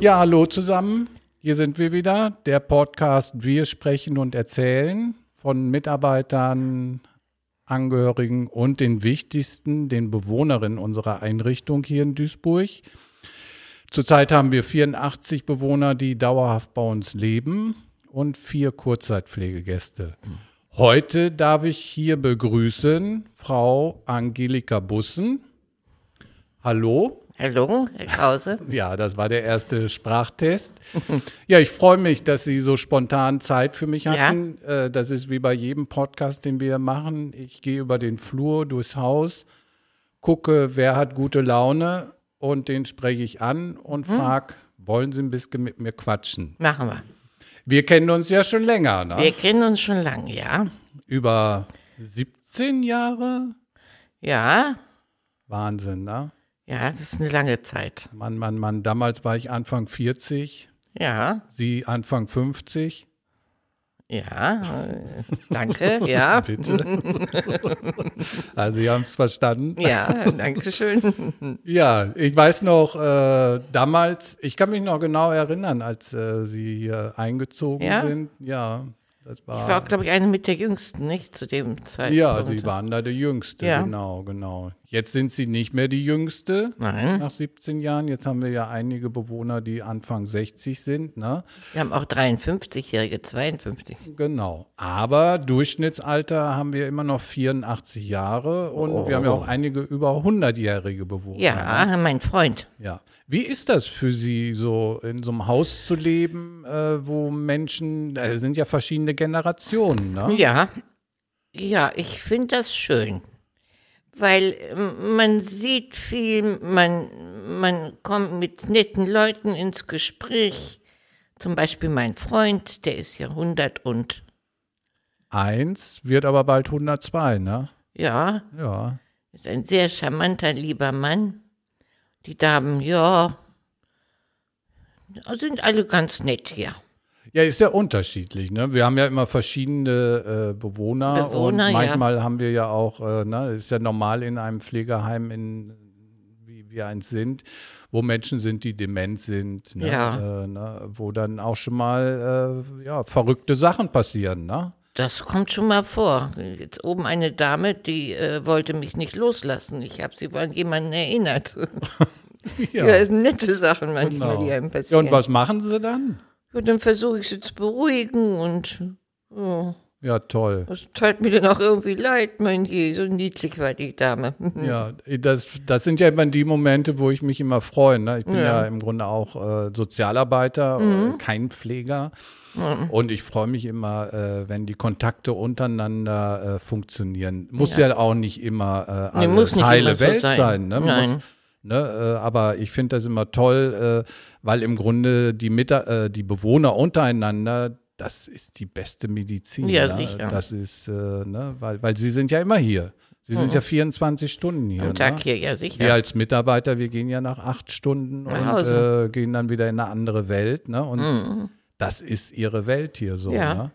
Ja, hallo zusammen. Hier sind wir wieder, der Podcast Wir sprechen und erzählen von Mitarbeitern, Angehörigen und den wichtigsten, den Bewohnerinnen unserer Einrichtung hier in Duisburg. Zurzeit haben wir 84 Bewohner, die dauerhaft bei uns leben und vier Kurzzeitpflegegäste. Heute darf ich hier begrüßen Frau Angelika Bussen. Hallo. Hallo, Herr Krause. Ja, das war der erste Sprachtest. ja, ich freue mich, dass Sie so spontan Zeit für mich hatten. Ja. Äh, das ist wie bei jedem Podcast, den wir machen. Ich gehe über den Flur, durchs Haus, gucke, wer hat gute Laune und den spreche ich an und hm. frage, wollen Sie ein bisschen mit mir quatschen? Machen wir. Wir kennen uns ja schon länger, ne? Wir kennen uns schon lange, ja. Über 17 Jahre? Ja. Wahnsinn, ne? Ja, das ist eine lange Zeit. Mann, Mann, Mann. Damals war ich Anfang 40. Ja. Sie Anfang 50. Ja, danke, ja. Bitte. also, Sie haben es verstanden. Ja, danke schön. Ja, ich weiß noch, äh, damals, ich kann mich noch genau erinnern, als äh, Sie hier eingezogen ja? sind. Ja, war, ich war auch, glaube ich, eine mit der Jüngsten, nicht zu dem Zeitpunkt. Ja, Sie waren da der Jüngste, ja. genau, genau. Jetzt sind Sie nicht mehr die Jüngste Nein. nach 17 Jahren. Jetzt haben wir ja einige Bewohner, die Anfang 60 sind. Ne? Wir haben auch 53-Jährige, 52. Genau. Aber Durchschnittsalter haben wir immer noch 84 Jahre und oh. wir haben ja auch einige über 100-jährige Bewohner. Ja, ne? mein Freund. Ja. Wie ist das für Sie, so in so einem Haus zu leben, äh, wo Menschen, da sind ja verschiedene Generationen, ne? Ja, ja, ich finde das schön, weil ähm, man sieht viel, man, man kommt mit netten Leuten ins Gespräch. Zum Beispiel mein Freund, der ist ja 100 und eins, wird aber bald 102, ne? Ja. Ja. Ist ein sehr charmanter, lieber Mann. Die Damen, ja, sind alle ganz nett hier. Ja, ist ja unterschiedlich. Ne? Wir haben ja immer verschiedene äh, Bewohner, Bewohner, und manchmal ja. haben wir ja auch, äh, ne, ist ja normal in einem Pflegeheim, in, wie wir eins sind, wo Menschen sind, die dement sind, ne? Ja. Äh, ne? wo dann auch schon mal äh, ja, verrückte Sachen passieren. Ne? Das kommt schon mal vor. Jetzt oben eine Dame, die äh, wollte mich nicht loslassen. Ich habe sie an jemanden erinnert. ja. ja, das sind nette Sachen manchmal, genau. die einem passieren. Ja, und was machen sie dann? Ja, dann versuche ich sie zu beruhigen und. Oh. Ja, toll. Das tat mir dann auch irgendwie leid, mein Je, so niedlich war die Dame. ja, das, das sind ja immer die Momente, wo ich mich immer freue. Ne? Ich bin ja. ja im Grunde auch äh, Sozialarbeiter, mhm. äh, kein Pfleger. Mhm. Und ich freue mich immer, äh, wenn die Kontakte untereinander äh, funktionieren. Muss ja. ja. auch nicht immer äh, alles nee, heile Welt so sein. sein ne? Nein. Muss, Ne, äh, aber ich finde das immer toll, äh, weil im Grunde die, Mit äh, die Bewohner untereinander, das ist die beste Medizin. Ja, ne? sicher. Das ist, äh, ne, weil, weil sie sind ja immer hier. Sie sind mhm. ja 24 Stunden hier. Am Tag ne? hier, ja sicher. Wir als Mitarbeiter, wir gehen ja nach acht Stunden nach und äh, gehen dann wieder in eine andere Welt. Ne? Und mhm. das ist ihre Welt hier so. Ja. Ne?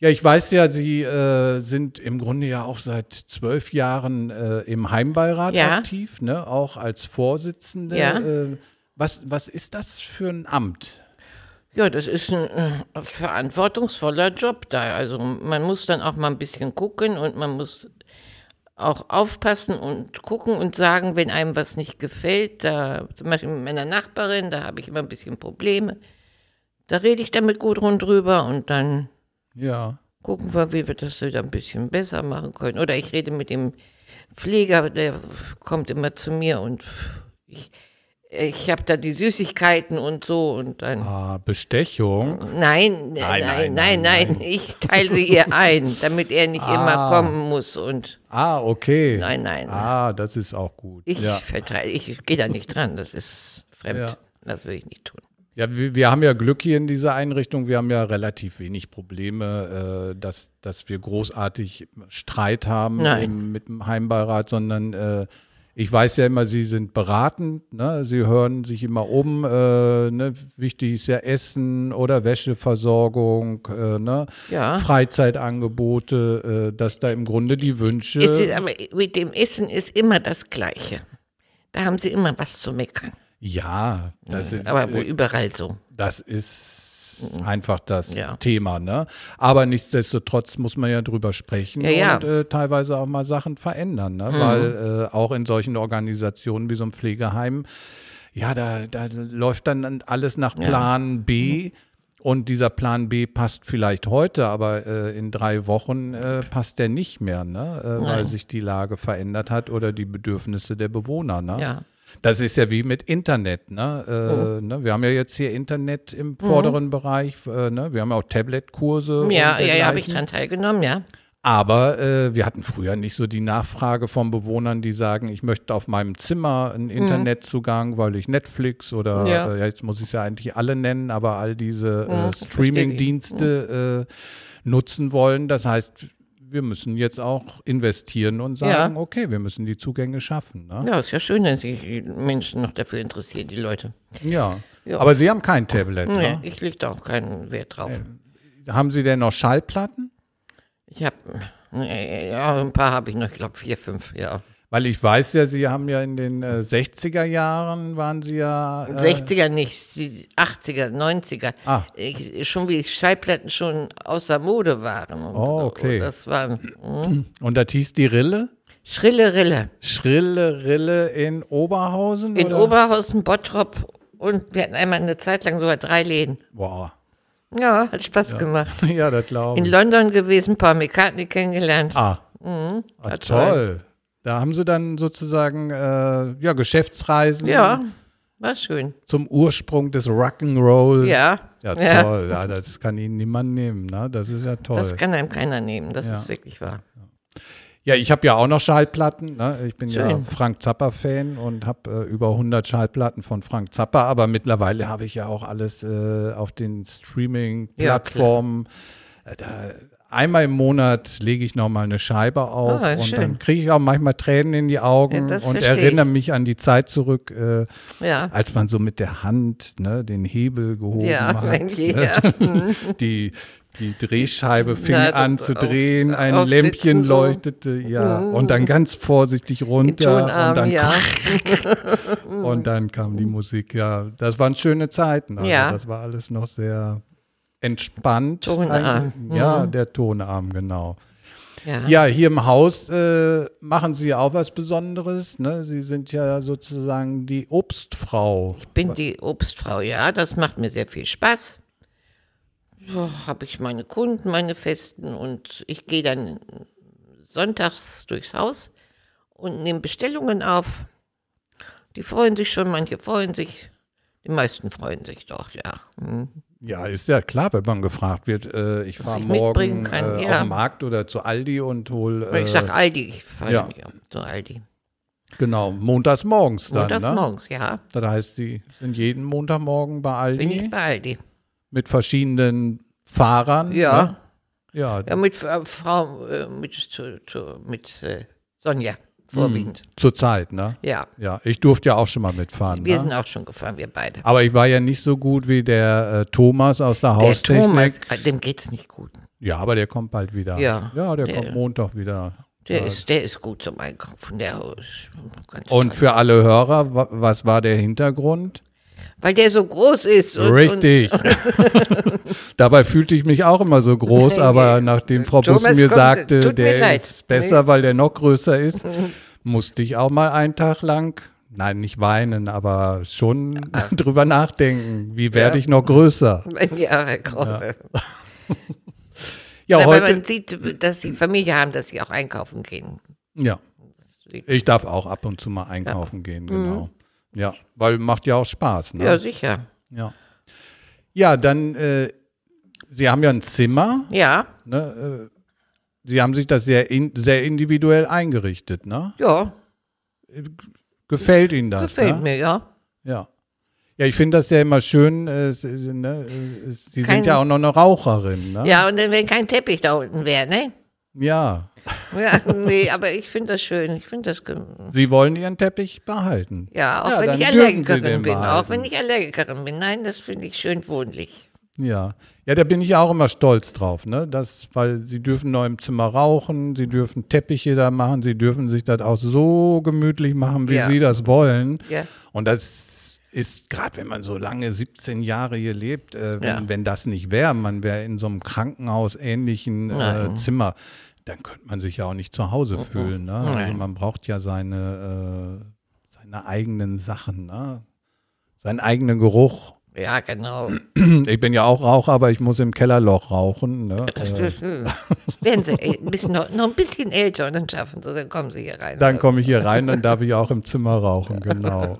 Ja, ich weiß ja, Sie äh, sind im Grunde ja auch seit zwölf Jahren äh, im Heimbeirat ja. aktiv, ne? auch als Vorsitzende. Ja. Äh, was, was ist das für ein Amt? Ja, das ist ein äh, verantwortungsvoller Job da. Also man muss dann auch mal ein bisschen gucken und man muss auch aufpassen und gucken und sagen, wenn einem was nicht gefällt. Da, zum Beispiel mit meiner Nachbarin, da habe ich immer ein bisschen Probleme. Da rede ich dann mit Gudrun drüber und dann ja. Gucken wir, wie wir das wieder ein bisschen besser machen können. Oder ich rede mit dem Pfleger, der kommt immer zu mir und ich, ich habe da die Süßigkeiten und so und dann. Ah, Bestechung? Nein, nein, nein, nein, nein. Ich teile sie ihr ein, damit er nicht ah. immer kommen muss und. Ah, okay. Nein, nein. Ah, das ist auch gut. Ich verteile, ich gehe da nicht dran, das ist fremd. Das will ich nicht tun. Ja, wir, wir, haben ja Glück hier in dieser Einrichtung. Wir haben ja relativ wenig Probleme, äh, dass, dass wir großartig Streit haben im, mit dem Heimbeirat, sondern äh, ich weiß ja immer, Sie sind beratend. Ne? Sie hören sich immer um. Äh, ne? Wichtig ist ja Essen oder Wäscheversorgung, äh, ne? ja. Freizeitangebote, äh, dass da im Grunde die Wünsche. Ist, aber mit dem Essen ist immer das Gleiche. Da haben Sie immer was zu meckern. Ja, das ist, Aber wohl überall so. das ist einfach das Ja. Thema, ne? Aber nichtsdestotrotz muss man ja drüber sprechen Ja, ja. und äh, teilweise auch mal Sachen verändern, ne? Weil äh, auch in solchen Organisationen wie so ein Pflegeheim, ja, da, da läuft dann alles nach Plan B. Und dieser Plan B passt vielleicht heute, aber äh, in drei Wochen äh, passt der nicht mehr, ne? äh, weil sich die Lage verändert hat oder die Bedürfnisse der Bewohner. Ne? Ja. Das ist ja wie mit Internet. Ne? Äh, ne? Wir haben ja jetzt hier Internet im vorderen Bereich. Äh, ne? Wir haben auch Tablet-Kurse. Ja, ja, ja, habe ich dran teilgenommen, ja. Aber äh, wir hatten früher nicht so die Nachfrage von Bewohnern, die sagen, ich möchte auf meinem Zimmer einen Internetzugang, weil ich Netflix oder Mhm. Ja. äh, jetzt muss ich es ja eigentlich alle nennen, aber all diese Ja, äh, Streaming-Dienste äh, nutzen wollen. Das heißt, wir müssen jetzt auch investieren und sagen, Ja. okay, wir müssen die Zugänge schaffen. Ne? Ja, ist ja schön, wenn sich die Menschen noch dafür interessieren, die Leute. Ja. Ja. Aber Sie haben kein Tablet. Nee, Ne? ich lege da auch keinen Wert drauf. Haben Sie denn noch Schallplatten? Ich habe, ja, ein paar habe ich noch, ich glaube vier, fünf, ja. Weil ich weiß ja, Sie haben ja in den äh, 60er Jahren waren Sie ja. Äh, 60er nicht, die 80er, 90er. Ah. Ich, schon wie Schallplatten schon außer Mode waren. Und, Oh, okay. Das waren hm, und das hieß die Rille? Schrille Rille. Schrille Rille in Oberhausen? In oder? Oberhausen, Bottrop und wir hatten einmal eine Zeit lang sogar drei Läden. Boah. Ja, hat Spaß gemacht. ja, das glaube In ich. London gewesen, Paul McCartney kennengelernt. Ah, Mhm, ah war toll. Da haben Sie dann sozusagen äh, ja, Geschäftsreisen Ja, war schön. zum Ursprung des Rock'n'Roll. Ja, Ja, Ja. toll. Ja, das kann Ihnen niemand nehmen. Ne? Das ist ja toll. das kann einem keiner nehmen. Das Ja. ist wirklich wahr. Ja, ich habe ja auch noch Schallplatten. Ne? Ich bin ja Schön. Frank Zappa-Fan und habe äh, über 100 Schallplatten von Frank Zappa. Aber mittlerweile habe ich ja auch alles äh, auf den Streaming-Plattformen. Da, einmal im Monat lege ich noch mal eine Scheibe auf Ah, und schön. dann kriege ich auch manchmal Tränen in die Augen Ja, und erinnere ich. mich an die Zeit zurück, äh, Ja. als man so mit der Hand ne, den Hebel gehoben Ja, hat. ne? ja. die, die Drehscheibe fing Na, an zu auf- drehen, ein Lämpchen so. leuchtete, ja, und dann ganz vorsichtig runter und Tonarm, dann, ja. und dann kam die Musik, ja. Das waren schöne Zeiten, also Ja. das war alles noch sehr entspannt. Tonarm, eigentlich. Ja, der Tonarm, genau. ja. Ja, hier im Haus äh, machen Sie auch was Besonderes, ne? Sie sind ja sozusagen die Obstfrau. Ich bin die Obstfrau, ja, das macht mir sehr viel Spaß. So habe ich meine Kunden, meine Festen und ich gehe dann sonntags durchs Haus und nehme Bestellungen auf. Die freuen sich schon, manche freuen sich, die meisten freuen sich doch, ja. Hm. Ja, ist ja klar, wenn man gefragt wird, äh, ich fahre morgen kann, äh, ja. auf den Markt oder zu Aldi und hol äh, ich sag Aldi, ich fahre ja. ja. zu Aldi. genau, montags morgens dann, Montags ne? morgens, ja, Das heißt, Sie sind jeden Montagmorgen bei Aldi bin ich bei Aldi. mit verschiedenen Fahrern. Ja. Ne? Ja, Ja, mit äh, Frau, äh, mit, zu, zu, mit äh, Sonja vorwiegend. zur Zeit, ne? Ja, Ja, ich durfte ja auch schon mal mitfahren. wir ne? sind auch schon gefahren, wir beide. Aber ich war ja nicht so gut wie der äh, Thomas aus der Der Haustechnik. Thomas, äh, dem geht's nicht gut. Ja, aber der kommt bald wieder. Ja, ja der, der- kommt Montag wieder. Der, ist, der ist gut zum Einkaufen. Der ist ganz Und toll. für alle Hörer, wa- was war der Hintergrund? Weil der so groß ist. Und, Richtig. Dabei fühlte ich mich auch immer so groß, aber nachdem Frau Thomas, Bussen mir Sie, sagte, mir der leid. ist besser, weil der noch größer ist, musste ich auch mal einen Tag lang, nein, nicht weinen, aber schon drüber nachdenken, wie werde. Ja. ich noch größer? Und, ja, Herr Krause. Ja, Aber heute, man sieht, dass sie Familie haben, dass sie auch einkaufen gehen. ja, ich darf auch ab und zu mal einkaufen gehen, genau. Mhm. Ja, weil macht ja auch Spaß, ne? Ja, sicher. Ja, ja dann, äh, Sie haben ja ein Zimmer, Ja, ne? Äh, Sie haben sich das sehr, in, sehr individuell eingerichtet, ne? ja, Gefällt Ihnen das? gefällt ne? mir, ja. Ja. Ja, ich finde das ja immer schön. Äh, ne, äh, Sie Kein- sind ja auch noch eine Raucherin, ne? Ja, und dann, wenn kein Teppich da unten wäre, ne? Ja. Ja, nee, aber ich finde das schön. Ich finde das, Sie wollen Ihren Teppich behalten. ja, auch Ja, wenn ich Allergikerin bin. behalten. Auch wenn ich Allergikerin bin. Nein, das finde ich schön wohnlich. Ja. Ja, da bin ich ja auch immer stolz drauf, ne? Das, weil Sie dürfen noch im Zimmer rauchen, Sie dürfen Teppiche da machen, Sie dürfen sich das auch so gemütlich machen, wie Ja. Sie das wollen. Ja. Und das ist, gerade wenn man so lange, 17 Jahre hier lebt, äh, wenn, Ja. wenn das nicht wäre, man wäre in so einem Krankenhaus-ähnlichen äh, Nein. Zimmer, dann könnte man sich ja auch nicht zu Hause fühlen. Ne? Also man braucht ja seine, äh, seine eigenen Sachen, ne? seinen eigenen Geruch. Ja, genau. Ich bin ja auch Raucher, aber ich muss im Kellerloch rauchen. Ne? Äh, Werden sie ein bisschen, noch, noch ein bisschen älter und dann schaffen sie, dann kommen sie hier rein. Dann komme ich hier rein, dann darf ich auch im Zimmer rauchen, genau.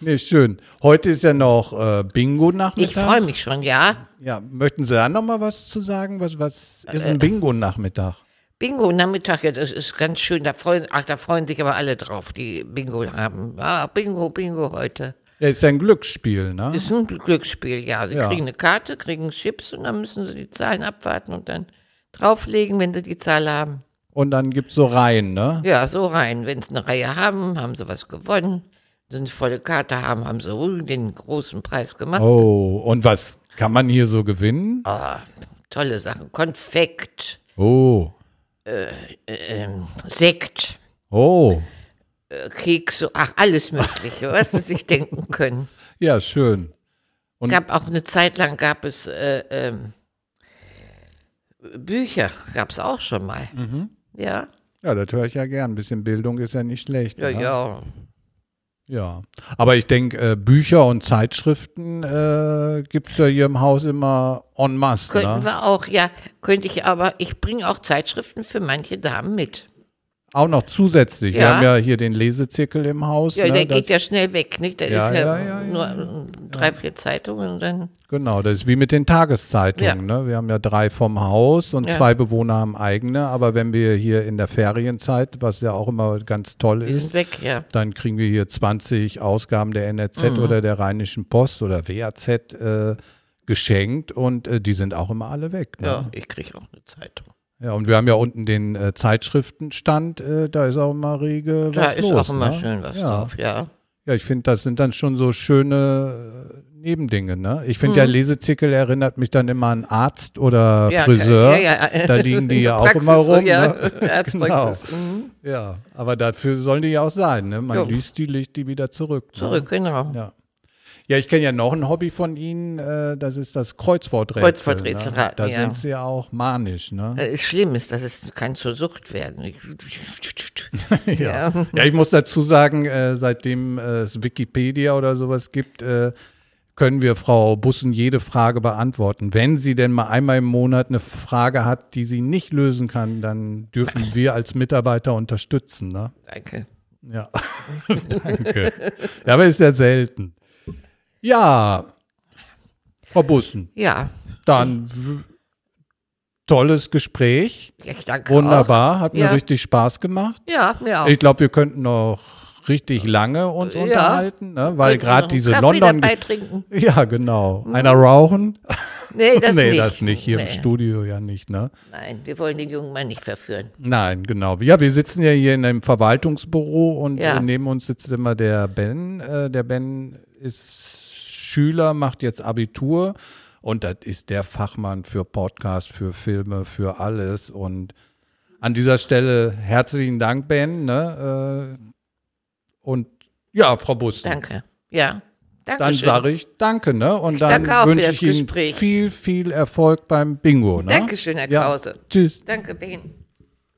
Nee, schön. Heute ist ja noch äh, Bingo-Nachmittag. ich freue mich schon, ja. Ja, möchten Sie da noch mal was zu sagen? Was, was ist Äh, ein Bingo-Nachmittag? Bingo Nachmittag, ja, das ist ganz schön. Da freuen, ach, da freuen sich aber alle drauf, die Bingo haben. Ah, Bingo, Bingo heute. Ja, ist ja ein Glücksspiel, ne? Ist ein Glücksspiel, ja. Sie Ja. kriegen eine Karte, kriegen Chips und dann müssen sie die Zahlen abwarten und dann drauflegen, wenn sie die Zahl haben. Und dann gibt's so Reihen, ne? Ja, so rein. Wenn sie eine Reihe haben, haben sie was gewonnen. Wenn sie eine volle Karte haben, haben sie den großen Preis gemacht. Oh, und was kann man hier so gewinnen? Ah, tolle Sachen. Konfekt, Oh, ähm, Sekt, oh, äh, Kekse, ach, alles Mögliche, was sie sich denken können. ja, schön. Und gab auch eine Zeit lang gab es äh, ähm, Bücher, gab es auch schon mal. Mhm. Ja, ja, das höre ich ja gern. Ein bisschen Bildung ist ja nicht schlecht. ja, ne? ja. Ja, aber ich denke, äh, Bücher und Zeitschriften äh, gibt's ja hier im Haus immer en masse. Könnten Ne? wir auch, ja, könnte ich aber, ich bringe auch Zeitschriften für manche Damen mit. Auch noch zusätzlich. Wir Ja. haben ja hier den Lesezirkel im Haus. Ja, ne? der das, geht ja schnell weg, nicht? Der Ja, ist ja, ja, nur drei, vier Zeitungen und dann. Genau, das ist wie mit den Tageszeitungen. Ne? Wir haben ja drei vom Haus und zwei Bewohner haben eigene. Aber wenn wir hier in der Ferienzeit, was ja auch immer ganz toll Die ist, weg, dann kriegen wir hier 20 Ausgaben der NRZ Mhm. oder der Rheinischen Post oder WAZ äh, geschenkt und äh, die sind auch immer alle weg. Ne? Ja, ich kriege auch eine Zeitung. Ja, und wir haben ja unten den äh, Zeitschriftenstand, äh, da ist auch immer rege Da was ist los. auch immer ne? schön was ja. drauf, ja. Ja, ich finde, das sind dann schon so schöne äh, Nebendinge. Ne? Ich finde ja, Lesezirkel erinnert mich dann immer an Arzt oder Mhm. ja Friseur. ja, ja. Da liegen die ja auch Praxis immer rum. ja. Ne? Arztpraxis. Mhm. Ja, aber dafür sollen die ja auch sein. Ne? Man Jo. liest die, legt die wieder zurück. Ne? Zurück, genau. Ja. Ja, ich kenne ja noch ein Hobby von Ihnen, äh, das ist das Kreuzworträtsel. Kreuzworträtselraten, ne? Da ja. sind Sie ja auch manisch, ne? Äh, Schlimm ist, dass es kann zur Sucht werden. Ja. ja, ich muss dazu sagen, äh, seitdem äh, es Wikipedia oder sowas gibt, äh, können wir Frau Bussen jede Frage beantworten. Wenn sie denn mal einmal im Monat eine Frage hat, die sie nicht lösen kann, dann dürfen wir als Mitarbeiter unterstützen. Ne? Danke. Ja, danke. Ja, aber ist ja selten. Ja, Frau Bussen, Ja, dann tolles Gespräch. ich danke Wunderbar, hat mir Ja. richtig Spaß gemacht. Auch. Ja, mir auch. Ich glaube, wir könnten noch richtig lange uns Ja. unterhalten, ne? weil gerade diese Kaffee London. dabei trinken. Ja, genau. Einer rauchen? Nee, das nee, nicht. das nicht. Hier im Nee. Studio ja nicht, ne? Nein, wir wollen den jungen Mann nicht verführen. Nein, genau. Ja, wir sitzen ja hier in einem Verwaltungsbüro und Ja. äh, neben uns sitzt immer der Ben. Äh, der Ben ist Schüler, macht jetzt Abitur und das ist der Fachmann für Podcast, für Filme, für alles. Und an dieser Stelle herzlichen Dank, Ben. Ne? Äh, und ja, Frau Busten. Danke. Ja, danke Dann sage ich Danke, ne? Und dann danke auch für wünsche das ich Ihnen Gespräch. viel, viel Erfolg beim Bingo, ne? Dankeschön, Herr Ja. Krause. Tschüss. Danke, Ben.